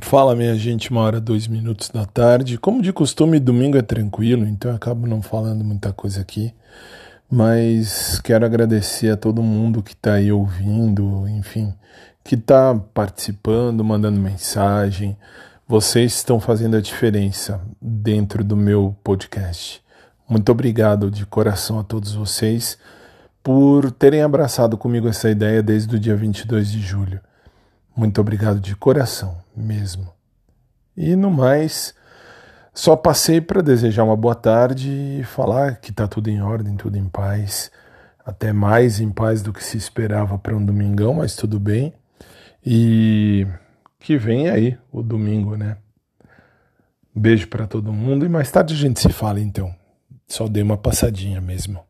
Fala, minha gente, uma hora, dois minutos da tarde. Como de costume, domingo é tranquilo, então eu acabo não falando muita coisa aqui. Mas quero agradecer a todo mundo que está aí ouvindo, enfim, que está participando, mandando mensagem. Vocês estão fazendo a diferença dentro do meu podcast. Muito obrigado de coração a todos vocês por terem abraçado comigo essa ideia desde o dia 22 de julho. Muito obrigado de coração mesmo. E no mais, só passei para desejar uma boa tarde e falar que está tudo em ordem, tudo em paz, até mais em paz do que se esperava para um domingão, mas tudo bem. E que vem aí o domingo, né? Beijo para todo mundo e mais tarde a gente se fala então. Só dei uma passadinha mesmo.